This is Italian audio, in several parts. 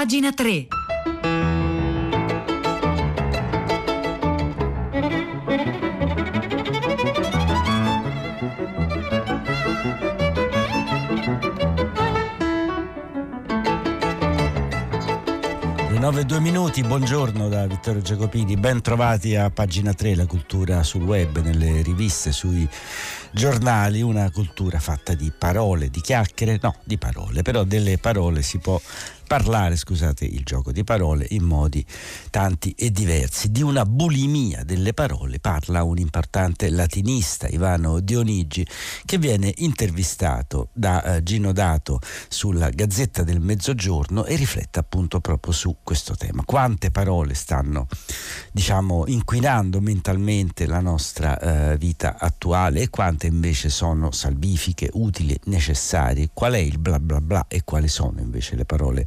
Pagina 3. Le 9 e 2 minuti, buongiorno da Vittorio Giacopini, ben trovati a pagina 3, la cultura sul web, nelle riviste, sui giornali, una cultura fatta di parole, di chiacchiere, no, di parole, però delle parole si può parlare, scusate il gioco di parole, in modi tanti e diversi. Di una bulimia delle parole parla un importante latinista, Ivano Dionigi, che viene intervistato da eh, Gino Dato sulla Gazzetta del Mezzogiorno e riflette appunto proprio su questo tema. Quante parole stanno, diciamo, inquinando mentalmente la nostra eh, vita attuale e quante invece sono salvifiche, utili, necessarie? Qual è il bla bla bla e quali sono invece le parole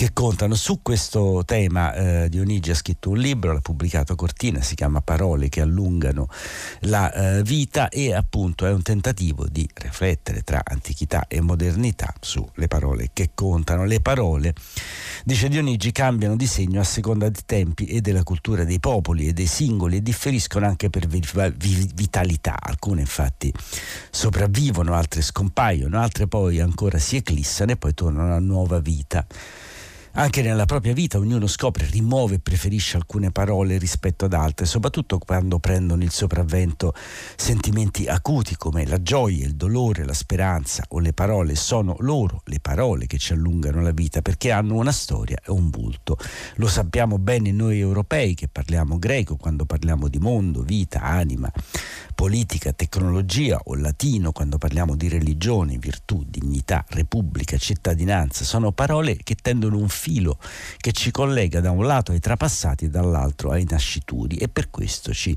che contano. Su questo tema eh, Dionigi ha scritto un libro, l'ha pubblicato a Cortina, si chiama Parole che allungano la eh, vita e appunto è un tentativo di riflettere tra antichità e modernità sulle parole che contano. Le parole, dice Dionigi, cambiano di segno a seconda dei tempi e della cultura dei popoli e dei singoli e differiscono anche per vitalità. Alcune infatti sopravvivono, altre scompaiono, altre poi ancora si eclissano e poi tornano a nuova vita. Anche nella propria vita ognuno scopre, rimuove e preferisce alcune parole rispetto ad altre, soprattutto quando prendono il sopravvento sentimenti acuti come la gioia, il dolore, la speranza o le parole. Sono loro le parole che ci allungano la vita perché hanno una storia e un volto. Lo sappiamo bene noi europei che parliamo greco quando parliamo di mondo, vita, anima, politica, tecnologia o latino quando parliamo di religione, virtù, dignità, repubblica, cittadinanza. Sono parole che tendono un filo che ci collega da un lato ai trapassati e dall'altro ai nascituri e per questo ci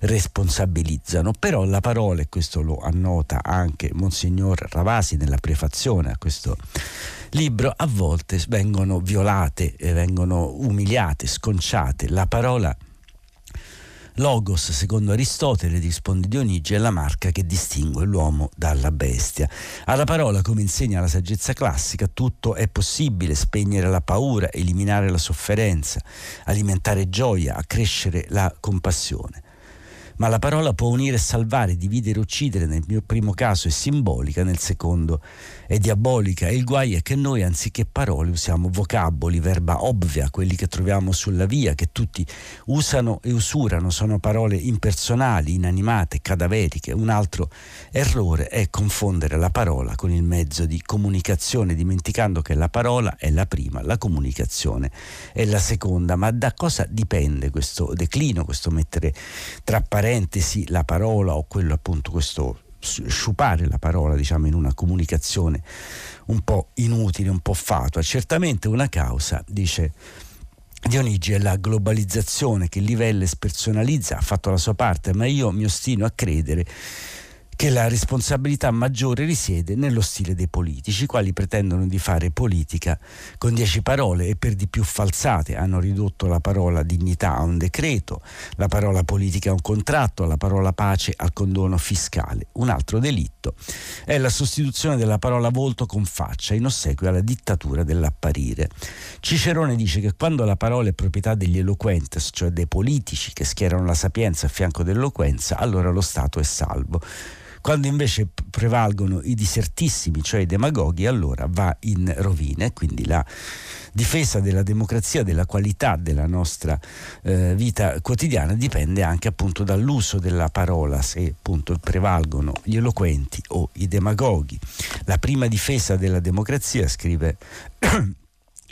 responsabilizzano. Però la parola, e questo lo annota anche Monsignor Ravasi nella prefazione a questo libro, a volte vengono violate, vengono umiliate, sconciate. La parola Logos, secondo Aristotele, risponde Dionigi, è la marca che distingue l'uomo dalla bestia. Alla parola, come insegna la saggezza classica, tutto è possibile, spegnere la paura, eliminare la sofferenza, alimentare gioia, accrescere la compassione ma la parola può unire salvare, dividere uccidere, nel mio primo caso è simbolica, nel secondo è diabolica e il guai è che noi anziché parole usiamo vocaboli, verba ovvia, quelli che troviamo sulla via, che tutti usano e usurano, sono parole impersonali, inanimate, cadaveriche. Un altro errore è confondere la parola con il mezzo di comunicazione, dimenticando che la parola è la prima, la comunicazione è la seconda. Ma da cosa dipende questo declino, questo mettere tra parentesi la parola o quello appunto questo sciupare la parola diciamo in una comunicazione un po' inutile, un po' fatua. Certamente una causa, dice Dionigi, è la globalizzazione che livella e spersonalizza, ha fatto la sua parte, ma io mi ostino a credere che la responsabilità maggiore risiede nello stile dei politici, i quali pretendono di fare politica con dieci parole e per di più falsate. Hanno ridotto la parola dignità a un decreto, la parola politica a un contratto, la parola pace al condono fiscale. Un altro delitto è la sostituzione della parola volto con faccia in ossequio alla dittatura dell'apparire. Cicerone dice che quando la parola è proprietà degli eloquentes, cioè dei politici che schierano la sapienza a fianco dell'eloquenza, allora lo Stato è salvo. Quando invece prevalgono i disertissimi, cioè i demagoghi, allora va in rovina e quindi la difesa della democrazia, della qualità della nostra eh, vita quotidiana dipende anche appunto dall'uso della parola, se appunto prevalgono gli eloquenti o i demagoghi. La prima difesa della democrazia, scrive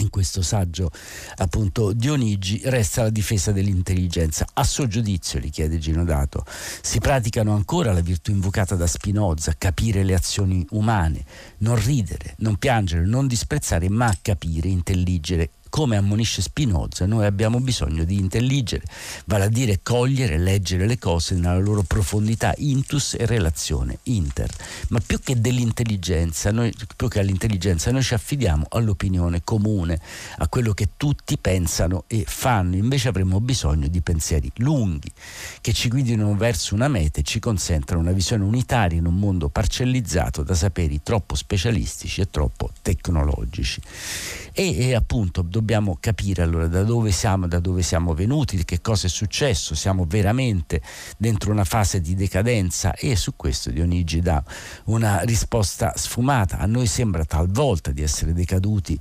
in questo saggio appunto Dionigi resta la difesa dell'intelligenza. A suo giudizio, gli chiede Ginodato, si praticano ancora la virtù invocata da Spinoza, capire le azioni umane, non ridere, non piangere, non disprezzare, ma capire, intelligere come ammonisce Spinoza, noi abbiamo bisogno di intelligere, vale a dire cogliere, leggere le cose nella loro profondità, intus e relazione, inter. Ma più che dell'intelligenza, noi, più che all'intelligenza, noi ci affidiamo all'opinione comune, a quello che tutti pensano e fanno. Invece avremmo bisogno di pensieri lunghi, che ci guidino verso una meta e ci consentano una visione unitaria in un mondo parcellizzato da saperi troppo specialistici e troppo tecnologici. E, e, appunto dobbiamo capire allora da dove siamo, da dove siamo venuti, che cosa è successo, siamo veramente dentro una fase di decadenza e su questo Dionigi dà una risposta sfumata. A noi sembra talvolta di essere decaduti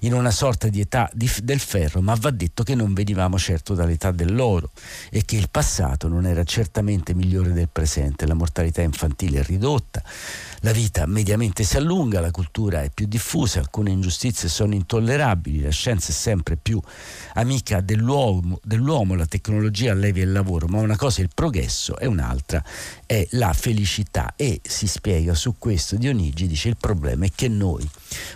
in una sorta di età di, del ferro, ma va detto che non venivamo certo dall'età dell'oro e che il passato non era certamente migliore del presente, la mortalità infantile è ridotta la vita mediamente si allunga, la cultura è più diffusa, alcune ingiustizie sono intollerabili, la scienza è sempre più amica dell'uomo, dell'uomo la tecnologia allevia il lavoro, ma una cosa è il progresso e un'altra è la felicità. E si spiega su questo Dionigi dice il problema è che noi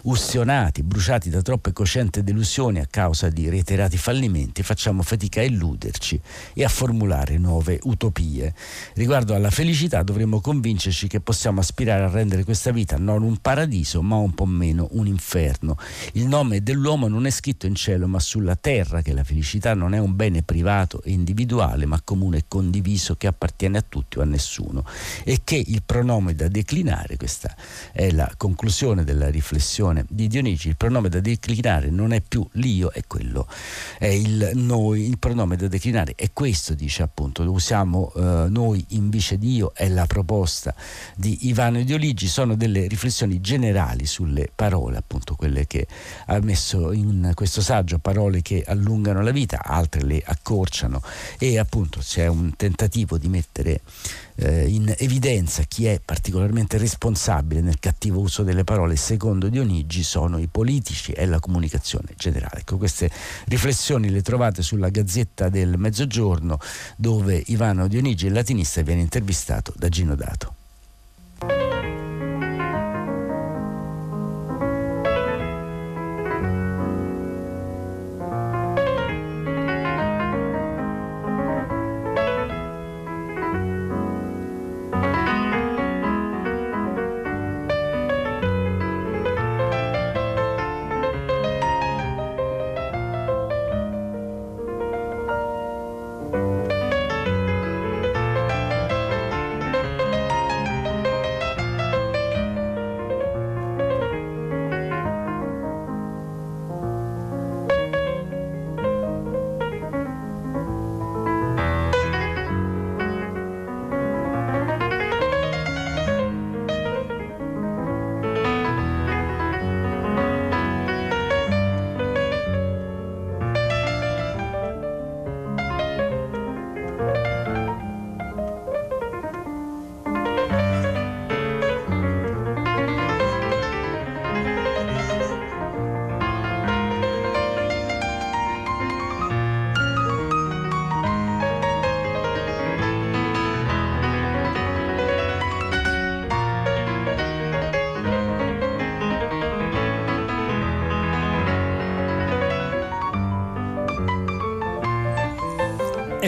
ustionati, bruciati da troppe coscienti delusioni a causa di reiterati fallimenti facciamo fatica a illuderci e a formulare nuove utopie. Riguardo alla felicità dovremmo convincerci che possiamo aspirare a rendere questa vita non un paradiso ma un po' meno un inferno. Il nome dell'uomo non è scritto in cielo ma sulla terra che la felicità non è un bene privato e individuale ma comune e condiviso che appartiene a tutti o a nessuno e che il pronome da declinare, questa è la conclusione della riflessione di Dionigi, il pronome da declinare non è più l'io, è quello, è il noi, il pronome da declinare è questo, dice appunto, lo usiamo eh, noi invece di io, è la proposta di Ivano Dioligi, sono delle riflessioni generali sulle parole, appunto quelle che ha messo in questo saggio, parole che allungano la vita, altre le accorciano e appunto c'è un tentativo di mettere eh, in evidenza chi è particolarmente responsabile nel cattivo uso delle parole, secondo Dionigi, sono i politici e la comunicazione generale. Ecco, queste riflessioni le trovate sulla Gazzetta del Mezzogiorno, dove Ivano Dionigi, il latinista, viene intervistato da Gino Dato.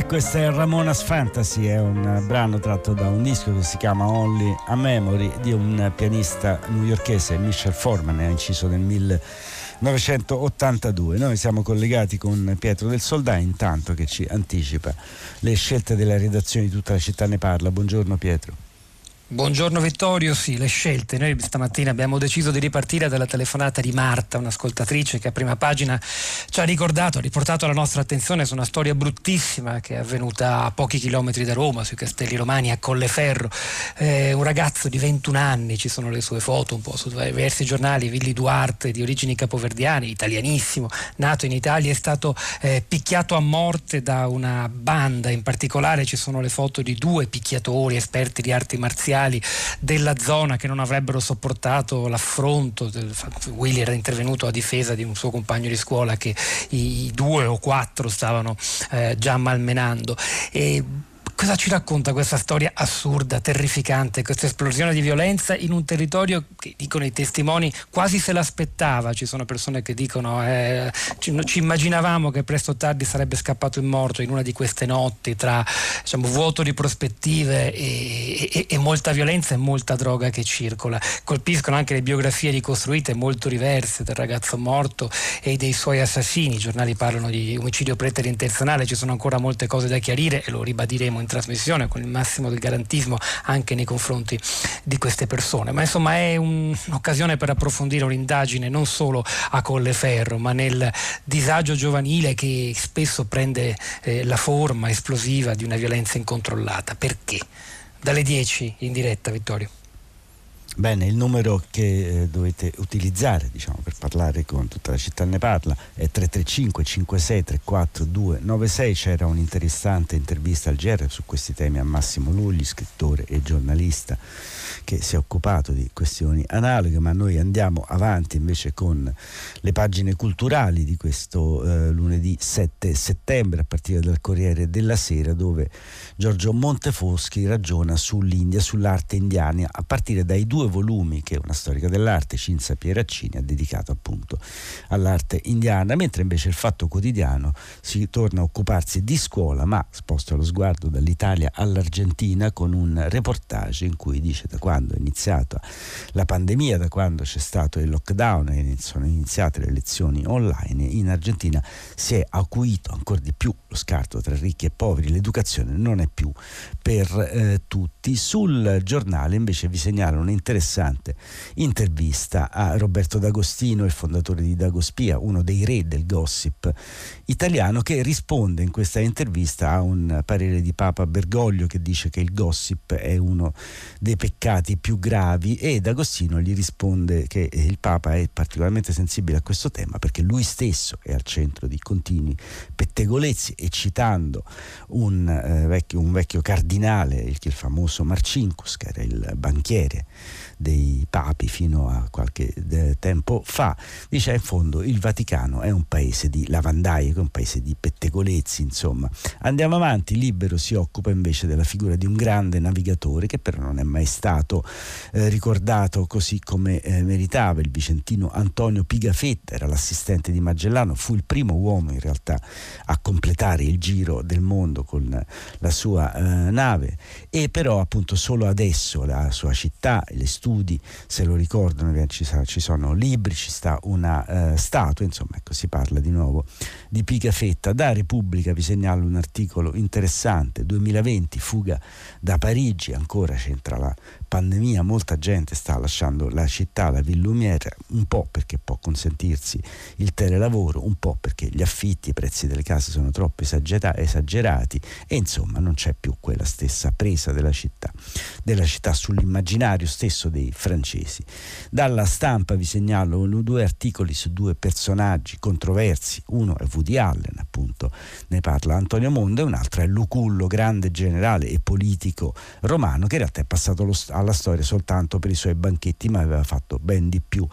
Questo è Ramona's Fantasy, è un brano tratto da un disco che si chiama Only a Memory di un pianista newyorkese, Michel Forman, ha inciso nel 1982. Noi siamo collegati con Pietro del Soldà intanto che ci anticipa le scelte della redazione di tutta la città ne parla. Buongiorno Pietro. Buongiorno Vittorio, sì, le scelte. Noi stamattina abbiamo deciso di ripartire dalla telefonata di Marta, un'ascoltatrice che a prima pagina ci ha ricordato, ha riportato la nostra attenzione su una storia bruttissima che è avvenuta a pochi chilometri da Roma, sui Castelli Romani, a Colleferro. Eh, un ragazzo di 21 anni, ci sono le sue foto un po' su diversi giornali, Villi Duarte, di origini capoverdiane, italianissimo, nato in Italia, è stato eh, picchiato a morte da una banda, in particolare ci sono le foto di due picchiatori esperti di arti marziali ufficiali della zona che non avrebbero sopportato l'affronto. Willy era intervenuto a difesa di un suo compagno di scuola che i due o quattro stavano eh, già malmenando. E Cosa ci racconta questa storia assurda, terrificante, questa esplosione di violenza in un territorio che dicono i testimoni quasi se l'aspettava? Ci sono persone che dicono eh, ci, ci, immaginavamo che presto o tardi sarebbe scappato in morto in una di queste notti tra diciamo, vuoto di prospettive e, e, e molta violenza e molta droga che circola. Colpiscono anche le biografie ricostruite molto diverse del ragazzo morto e dei suoi assassini. I giornali parlano di omicidio preterintenzionale, ci sono ancora molte cose da chiarire e lo ribadiremo in trasmissione con il massimo del garantismo anche nei confronti di queste persone. Ma insomma è un, un'occasione per approfondire un'indagine non solo a Colleferro, ma nel disagio giovanile che spesso prende eh, la forma esplosiva di una violenza incontrollata. Perché? Dalle 10 in diretta, Vittorio. Bene, il numero che eh, dovete utilizzare diciamo, per parlare con tutta la città ne parla è 335 56 34 296. C'era un'interessante intervista al GR su questi temi a Massimo Lugli, scrittore e giornalista che si è occupato di questioni analoghe, ma noi andiamo avanti invece con le pagine culturali di questo eh, lunedì 7 settembre a partire dal Corriere della Sera dove Giorgio Montefoschi ragiona sull'India, sull'arte indiana a partire dai due volumi che una storica dell'arte, Cinzia Pieraccini, ha dedicato appunto all'arte indiana, mentre invece il Fatto Quotidiano si torna a occuparsi di scuola, ma sposta lo sguardo dall'Italia all'Argentina con un reportage in cui dice da quando quando è iniziata la pandemia, da quando c'è stato il lockdown e sono iniziate le lezioni online, in Argentina si è acuito ancora di più lo scarto tra ricchi e poveri, l'educazione non è più per eh, tutti. Sul giornale invece vi segnalo un'interessante intervista a Roberto D'Agostino, il fondatore di Dagospia, uno dei re del gossip italiano, che risponde in questa intervista a un parere di Papa Bergoglio che dice che il gossip è uno dei peccati reati più gravi ed Agostino gli risponde che il Papa è particolarmente sensibile a questo tema perché lui stesso è al centro di continui pettegolezzi e citando un, eh, vecchio, un vecchio, cardinale, il, il famoso Marcinkus, che era il banchiere dei papi fino a qualche eh, tempo fa, dice in fondo il Vaticano è un paese di lavandaie, è un paese di pettegolezzi, insomma. Andiamo avanti, Libero si occupa invece della figura di un grande navigatore che però non è mai stato eh, ricordato così come eh, meritava, il vicentino Antonio Pigafetta, era l'assistente di Magellano, fu il primo uomo in realtà a completare il giro del mondo con la sua eh, nave. E però appunto solo adesso la sua città, le studi studi, se lo ricordano, ci, ci sono libri, ci sta una eh, statua, insomma ecco, si parla di nuovo di Pigafetta. Da Repubblica vi segnalo un articolo interessante, 2020, fuga da Parigi, ancora c'entra la pandemia, molta gente sta lasciando la città, la Ville Lumière, un po' perché può consentirsi il telelavoro, un po' perché gli affitti, i prezzi delle case sono troppo esagerati e insomma non c'è più quella stessa presa della città, della città sull'immaginario stesso dei francesi. Dalla stampa vi segnalo due articoli su due personaggi controversi, uno è Woody Allen, appunto, ne parla Antonio Mondo, e un altro è Lucullo, grande generale e politico romano che in realtà è passato alla storia soltanto per i suoi banchetti, ma aveva fatto ben di più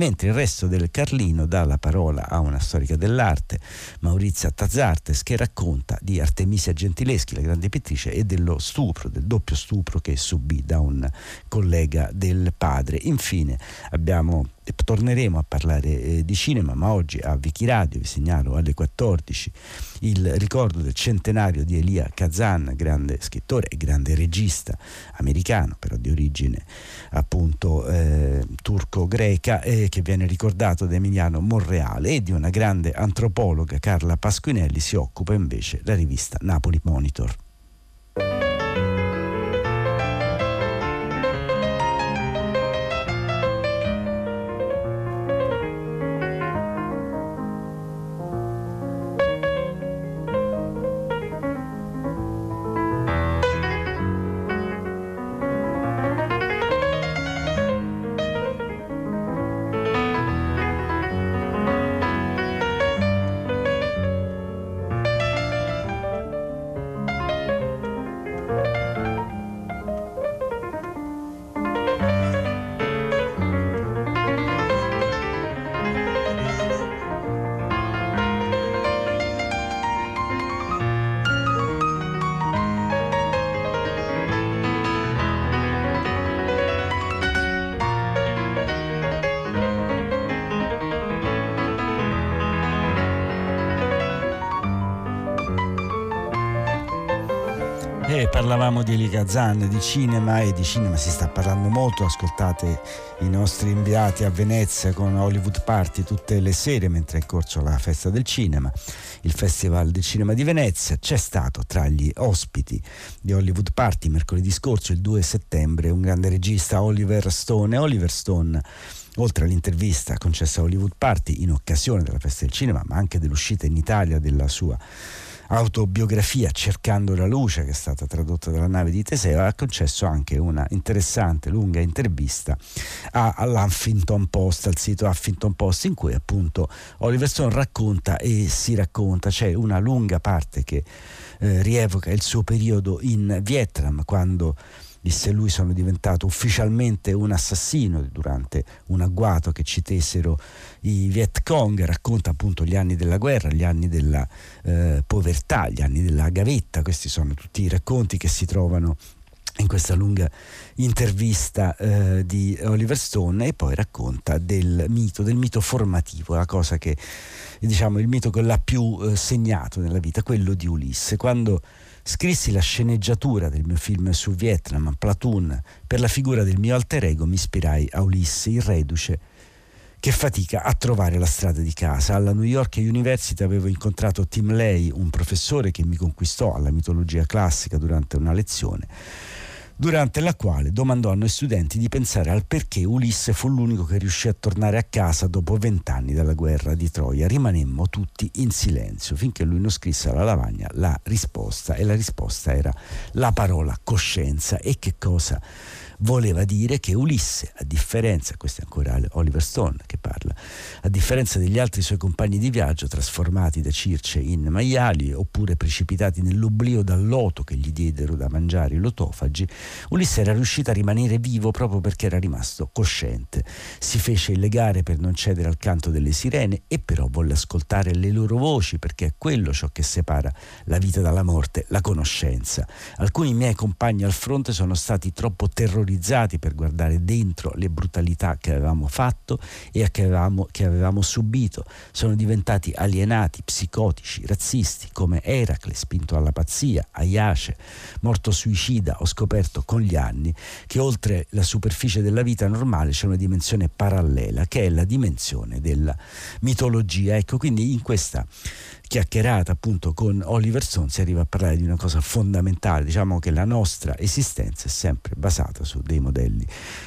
mentre il resto del Carlino dà la parola a una storica dell'arte, Maurizia Tazzartes, che racconta di Artemisia Gentileschi, la grande pittrice, e dello stupro, del doppio stupro che subì da un collega del padre. Infine abbiamo torneremo a parlare eh, di cinema, ma oggi a Vichi Radio vi segnalo alle 14 il ricordo del centenario di Elia Kazan, grande scrittore e grande regista americano, però di origine appunto eh, turco-greca, eh, che viene ricordato da Emiliano Monreale e di una grande antropologa, Carla Pasquinelli, si occupa invece la rivista Napoli Monitor. Parlavamo di Eli Kazan, di cinema e di cinema si sta parlando molto, ascoltate i nostri inviati a Venezia con Hollywood Party tutte le sere mentre è in corso la festa del cinema, il Festival del Cinema di Venezia. C'è stato tra gli ospiti di Hollywood Party mercoledì scorso, il 2 settembre, un grande regista Oliver Stone. Oliver Stone oltre all'intervista concessa a Hollywood Party in occasione della festa del cinema, ma anche dell'uscita in Italia della sua autobiografia Cercando la luce che è stata tradotta dalla nave di Teseo ha concesso anche una interessante lunga intervista all'Huffington Post al sito Huffington Post in cui appunto Oliver Stone racconta e si racconta. C'è una lunga parte che eh, rievoca il suo periodo in Vietnam quando disse lui sono diventato ufficialmente un assassino durante un agguato che ci tesero i Viet Cong, racconta appunto gli anni della guerra, gli anni della eh, povertà, gli anni della gavetta, questi sono tutti i racconti che si trovano in questa lunga intervista eh, di Oliver Stone. E poi racconta del mito, del mito formativo, la cosa che diciamo il mito che l'ha più eh, segnato nella vita, quello di Ulisse. Quando Scrissi la sceneggiatura del mio film su Vietnam, Platoon, per la figura del mio alter ego mi ispirai a Ulisse, il reduce, che fatica a trovare la strada di casa. Alla New York University avevo incontrato Tim Lay, un professore che mi conquistò alla mitologia classica durante una lezione durante la quale domandò a noi studenti di pensare al perché Ulisse fu l'unico che riuscì a tornare a casa dopo vent'anni dalla guerra di Troia. Rimanemmo tutti in silenzio finché lui non scrisse alla lavagna la risposta e la risposta era la parola coscienza e che cosa voleva dire che Ulisse, a differenza, questo è ancora Oliver Stone che parla, a differenza degli altri suoi compagni di viaggio trasformati da circe in maiali oppure precipitati nell'oblio dal loto che gli diedero da mangiare i lotofagi, Ulisse era riuscito a rimanere vivo proprio perché era rimasto cosciente. Si fece illegare per non cedere al canto delle sirene e però volle ascoltare le loro voci perché è quello ciò che separa la vita dalla morte, la conoscenza. Alcuni miei compagni al fronte sono stati troppo terrorizzati terrorizzati per guardare dentro le brutalità che avevamo fatto e che avevamo, che avevamo subito. Sono diventati alienati, psicotici, razzisti, come Eracle, spinto alla pazzia, Ayace, morto suicida. Ho scoperto con gli anni che oltre la superficie della vita normale c'è una dimensione parallela, che è la dimensione della mitologia. Ecco, quindi in questa chiacchierata appunto con Oliver Stone si arriva a parlare di una cosa fondamentale, diciamo che la nostra esistenza è sempre basata su dei modelli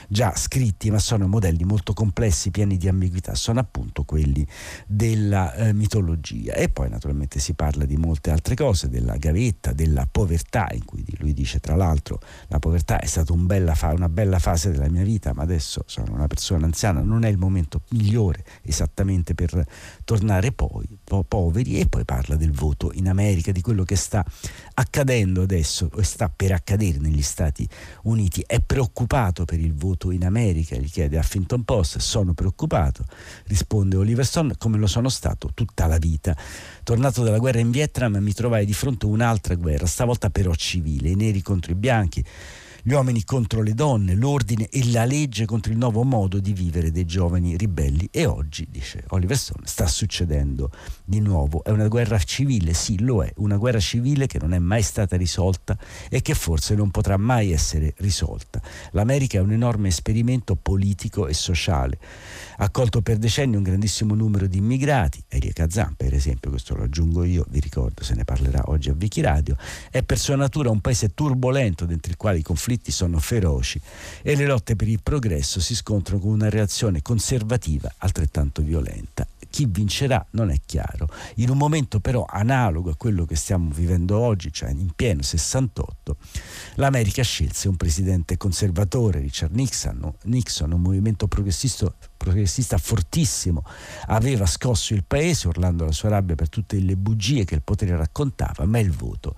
già scritti, ma sono modelli molto complessi, pieni di ambiguità, sono appunto quelli della eh, mitologia. E poi naturalmente si parla di molte altre cose, della gavetta, della povertà, in cui lui dice tra l'altro la povertà è stata un bella fa- una bella fase della mia vita, ma adesso sono una persona anziana, non è il momento migliore esattamente per tornare poi po- poveri. E poi parla del voto in America, di quello che sta accadendo adesso o sta per accadere negli Stati Uniti. È preoccupato per il voto in America, gli chiede Huffington Post, sono preoccupato, risponde Oliver Stone, come lo sono stato tutta la vita. Tornato dalla guerra in Vietnam mi trovai di fronte a un'altra guerra, stavolta però civile, i neri contro i bianchi gli uomini contro le donne, l'ordine e la legge contro il nuovo modo di vivere dei giovani ribelli. E oggi, dice Oliver Stone, sta succedendo di nuovo. È una guerra civile, sì, lo è, una guerra civile che non è mai stata risolta e che forse non potrà mai essere risolta. L'America è un enorme esperimento politico e sociale. Ha accolto per decenni un grandissimo numero di immigrati, Elie Kazan per esempio, questo lo aggiungo io, vi ricordo, se ne parlerà oggi a Vichi Radio, è per sua natura un paese turbolento dentro il quale i conflitti conflitti sono feroci e le lotte per il progresso si scontrano con una reazione conservativa altrettanto violenta. Chi vincerà non è chiaro. In un momento però analogo a quello che stiamo vivendo oggi, cioè in pieno 68, l'America scelse un presidente conservatore, Richard Nixon, Nixon un movimento progressista progressista fortissimo, aveva scosso il paese urlando la sua rabbia per tutte le bugie che il potere raccontava, ma il voto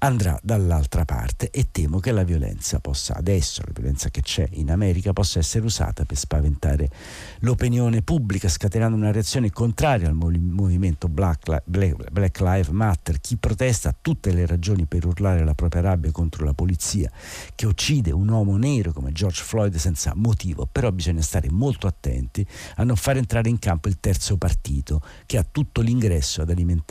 andrà dall'altra parte e temo che la violenza possa adesso, la violenza che c'è in America, possa essere usata per spaventare l'opinione pubblica, scatenando una reazione contraria al movimento Black, Black Lives Matter. Chi protesta ha tutte le ragioni per urlare la propria rabbia contro la polizia che uccide un uomo nero come George Floyd senza motivo, però bisogna stare molto attenti attenti a non far entrare in campo il terzo partito che ha tutto l'ingresso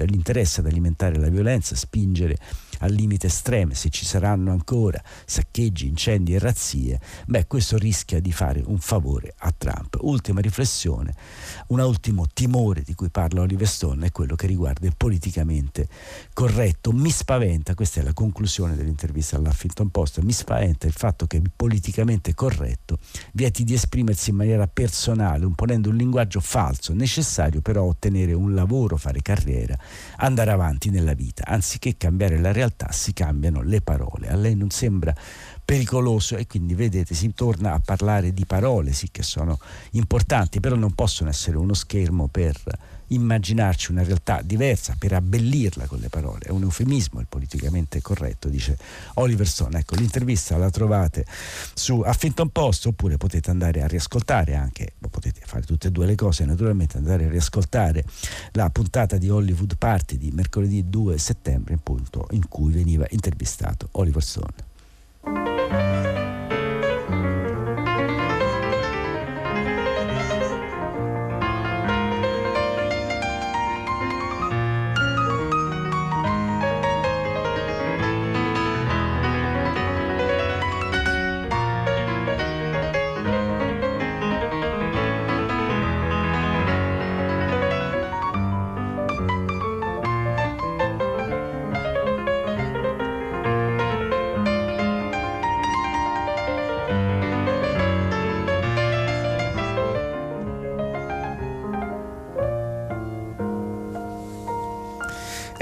l'interesse ad alimentare la violenza, spingere al limite estreme, se ci saranno ancora saccheggi, incendi e razzie, beh questo rischia di fare un favore a Trump. Ultima riflessione, un ultimo timore di cui parla Oliver Stone è quello che riguarda il politicamente corretto. Mi spaventa, questa è la conclusione dell'intervista all'Huffington Post, mi spaventa il fatto che il politicamente corretto vieti di esprimersi in maniera personale, imponendo un linguaggio falso, necessario però ottenere un lavoro, fare carriera, andare avanti nella vita. Anziché cambiare la realtà si cambiano le parole. A lei non sembra pericoloso e quindi vedete si torna a parlare di parole sì che sono importanti però non possono essere uno schermo per immaginarci una realtà diversa, per abbellirla con le parole. È un eufemismo il politicamente corretto, dice Oliver Stone. Ecco, l'intervista la trovate su Huffington Post oppure potete andare a riascoltare anche, potete fare tutte e due le cose, naturalmente andare a riascoltare la puntata di Hollywood Party di mercoledì 2 settembre, appunto, in cui veniva intervistato Oliver Stone.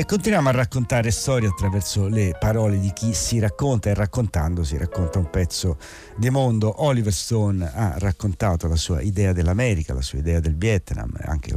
E continuiamo a raccontare storie attraverso le parole di chi si racconta e raccontando si racconta un pezzo di mondo. Oliver Stone ha raccontato la sua idea dell'America, la sua idea del Vietnam,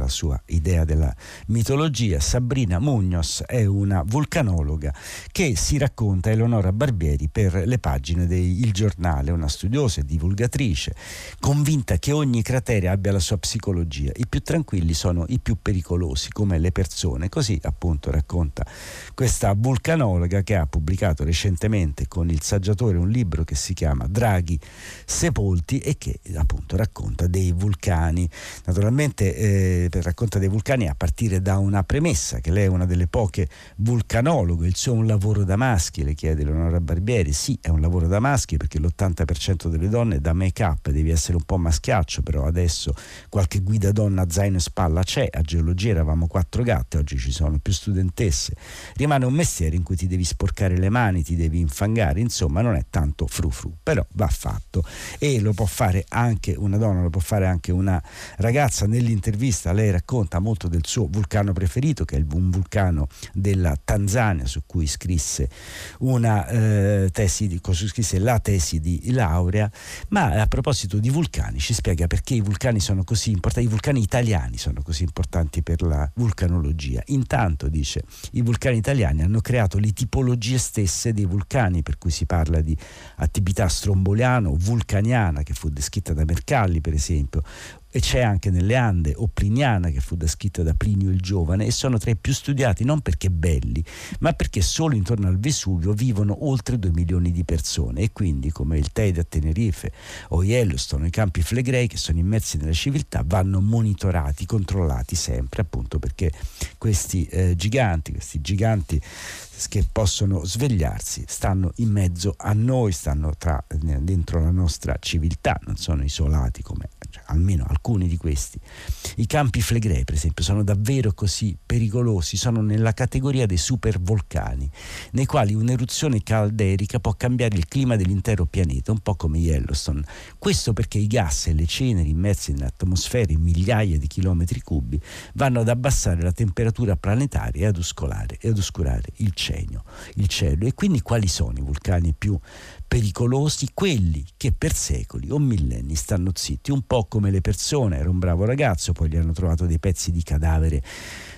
la sua idea della mitologia. Sabrina Munoz è una vulcanologa che si racconta Eleonora Barbieri per le pagine del Giornale, una studiosa e divulgatrice, convinta che ogni cratere abbia la sua psicologia. I più tranquilli sono i più pericolosi, come le persone. Così appunto racconta questa vulcanologa che ha pubblicato recentemente con il saggiatore un libro che si chiama Draghi sepolti e che appunto racconta dei vulcani. Naturalmente eh, racconta dei vulcani a partire da una premessa che lei è una delle poche vulcanologhe, il suo è un lavoro da maschi, le chiede Leonora Barbieri, sì è un lavoro da maschi perché l'80% delle donne da make up devi essere un po' maschiaccio, però adesso qualche guida donna zaino e spalla c'è, a geologia eravamo quattro gatte, oggi ci sono più studentesse. Rimane un mestiere in cui ti devi sporcare le mani, ti devi infangare, insomma non è tanto frufru, però va fatto e lo può fare anche una donna, lo può fare anche una ragazza. Nell'intervista lei racconta molto del suo vulcano preferito, che è un vulcano della Tanzania, su cui scrisse una eh, tesi di, scrisse la tesi di laurea, ma a proposito di vulcani ci spiega perché i vulcani sono così importanti, i vulcani italiani sono così importanti per la vulcanologia. Intanto dice i vulcani italiani hanno creato le tipologie stesse dei vulcani, per cui si parla di attività stromboliano, vulcaniana, che fu descritta da Mercalli per esempio, e c'è anche nelle Ande o Pliniana che fu descritta da Plinio il Giovane e sono tra i più studiati non perché belli, ma perché solo intorno al Vesuvio vivono oltre 2 milioni di persone. E quindi come il Teide a Tenerife o Yellowstone, i campi flegrei che sono immersi nella civiltà vanno monitorati, controllati sempre appunto perché questi eh, giganti, questi giganti che possono svegliarsi, stanno in mezzo a noi, stanno tra, dentro la nostra civiltà, non sono isolati come almeno alcuni di questi. I campi flegrei, per esempio, sono davvero così pericolosi, sono nella categoria dei supervulcani, nei quali un'eruzione calderica può cambiare il clima dell'intero pianeta, un po' come Yellowstone. Questo perché i gas e le ceneri immersi nell'atmosfera in migliaia di chilometri cubi vanno ad abbassare la temperatura planetaria e ad oscurare, e ad oscurare il cielo il cielo. E quindi quali sono i vulcani più pericolosi? Quelli che per secoli o millenni stanno zitti, un po' come le persone. Era un bravo ragazzo, poi gli hanno trovato dei pezzi di cadavere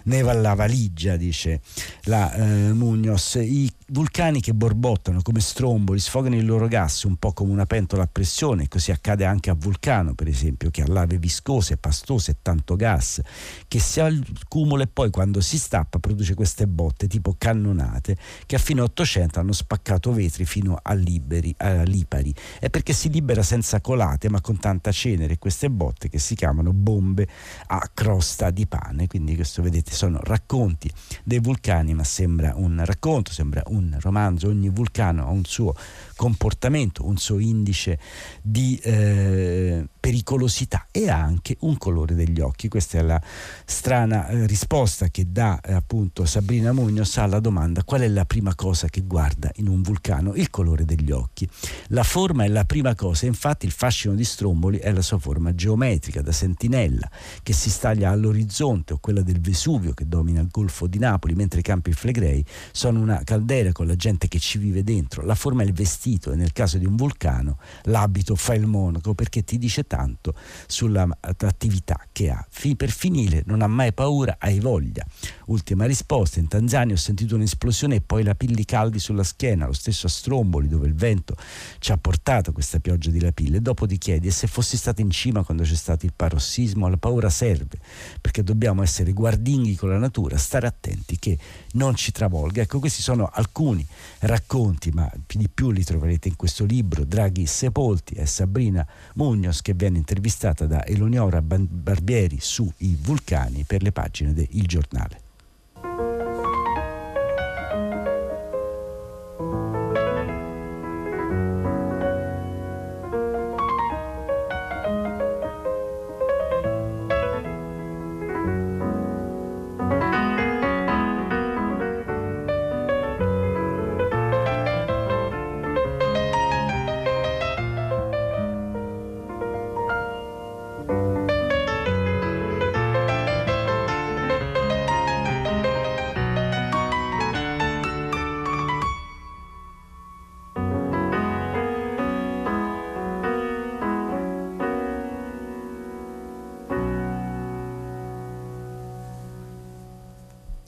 neva alla valigia, dice la eh, Munoz. I vulcani che borbottano come stromboli, sfogano il loro gas un po' come una pentola a pressione, così accade anche a Vulcano, per esempio, che ha lave viscose, pastose e tanto gas, che si accumula e poi quando si stappa produce queste botte tipo cannonate che a fine 800 hanno spaccato vetri fino a, liberi, a Lipari. È perché si libera senza colate ma con tanta cenere queste botte che si chiamano bombe a crosta di pane. Quindi questo vedete sono racconti dei vulcani, ma sembra un racconto, sembra un un romanzo, ogni vulcano ha un suo comportamento, un suo indice di eh, pericolosità e anche un colore degli occhi. Questa è la strana eh, risposta che dà eh, appunto Sabrina Munoz alla domanda qual è la prima cosa che guarda in un vulcano? Il colore degli occhi. La forma è la prima cosa, infatti il fascino di Stromboli è la sua forma geometrica da sentinella che si staglia all'orizzonte o quella del Vesuvio che domina il Golfo di Napoli, mentre i Campi Flegrei sono una caldera con la gente che ci vive dentro. La forma è il vestito e nel caso di un vulcano l'abito fa il monaco perché ti dice tanto sull'attività che ha. Per finire non ha mai paura, hai voglia. Ultima risposta, in Tanzania ho sentito un'esplosione e poi lapilli caldi sulla schiena, lo stesso a Stromboli dove il vento ci ha portato questa pioggia di lapille e dopo ti chiedi e se fossi stato in cima quando c'è stato il parossismo, la paura serve perché dobbiamo essere guardinghi con la natura, stare attenti che non ci travolga. Ecco, questi sono alcuni racconti, ma più di più li troverete in questo libro, Draghi Sepolti, è Sabrina Mugnos che viene intervistata da Eleonora Barbieri sui vulcani per le pagine del Giornale.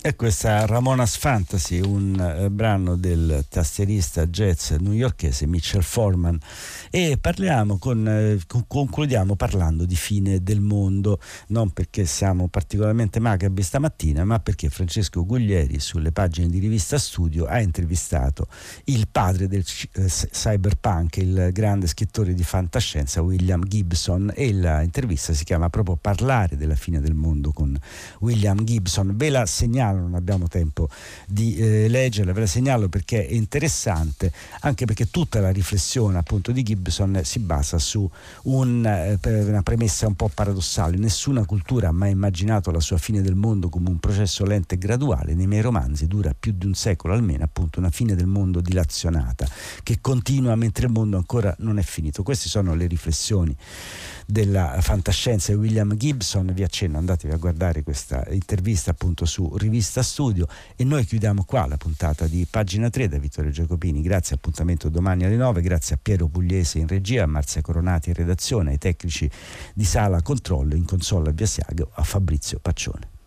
E questa Ramona's Fantasy, un eh, brano del tastierista jazz newyorkese Mitchell Foreman. E parliamo con, eh, concludiamo parlando di fine del mondo, non perché siamo particolarmente macabri stamattina, ma perché Francesco Guglieri sulle pagine di rivista Studio ha intervistato il padre del eh, cyberpunk, il grande scrittore di fantascienza William Gibson. E l'intervista si chiama proprio Parlare della fine del mondo con William Gibson. Ve la segnalo segnalo, non abbiamo tempo di eh, leggerla, ve la segnalo perché è interessante, anche perché tutta la riflessione appunto di Gibson si basa su un, eh, una premessa un po' paradossale. Nessuna cultura ha mai immaginato la sua fine del mondo come un processo lento e graduale. Nei miei romanzi dura più di un secolo almeno, appunto una fine del mondo dilazionata che continua mentre il mondo ancora non è finito. Queste sono le riflessioni della fantascienza di William Gibson. Vi accenno, andatevi a guardare questa intervista appunto su Rivista Studio e noi chiudiamo qua la puntata di pagina 3 da Vittorio Giacopini. Grazie, appuntamento domani alle 9. Grazie a Piero Pugliese in regia, a Marzia Coronati in redazione, ai tecnici di sala controllo in console a Via Siago, a Fabrizio Paccione.